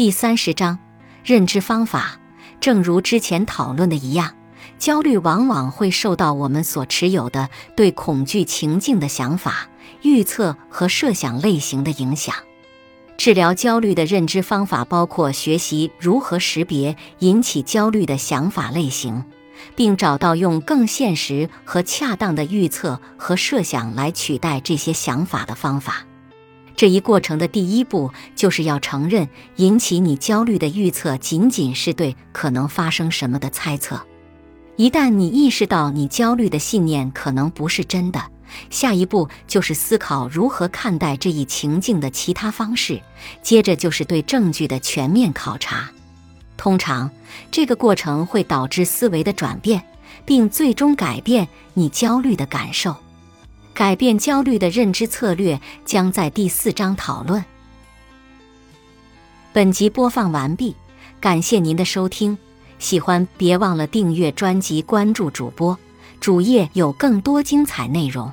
第三十章认知方法。正如之前讨论的一样，焦虑往往会受到我们所持有的对恐惧情境的想法、预测和设想类型的影响。治疗焦虑的认知方法包括学习如何识别引起焦虑的想法类型，并找到用更现实和恰当的预测和设想来取代这些想法的方法。这一过程的第一步，就是要承认引起你焦虑的预测仅仅是对可能发生什么的猜测。一旦你意识到你焦虑的信念可能不是真的，下一步就是思考如何看待这一情境的其他方式，接着就是对证据的全面考察。通常，这个过程会导致思维的转变，并最终改变你焦虑的感受。改变焦虑的认知策略将在第四章讨论。本集播放完毕，感谢您的收听。喜欢别忘了订阅专辑、关注主播，主页有更多精彩内容。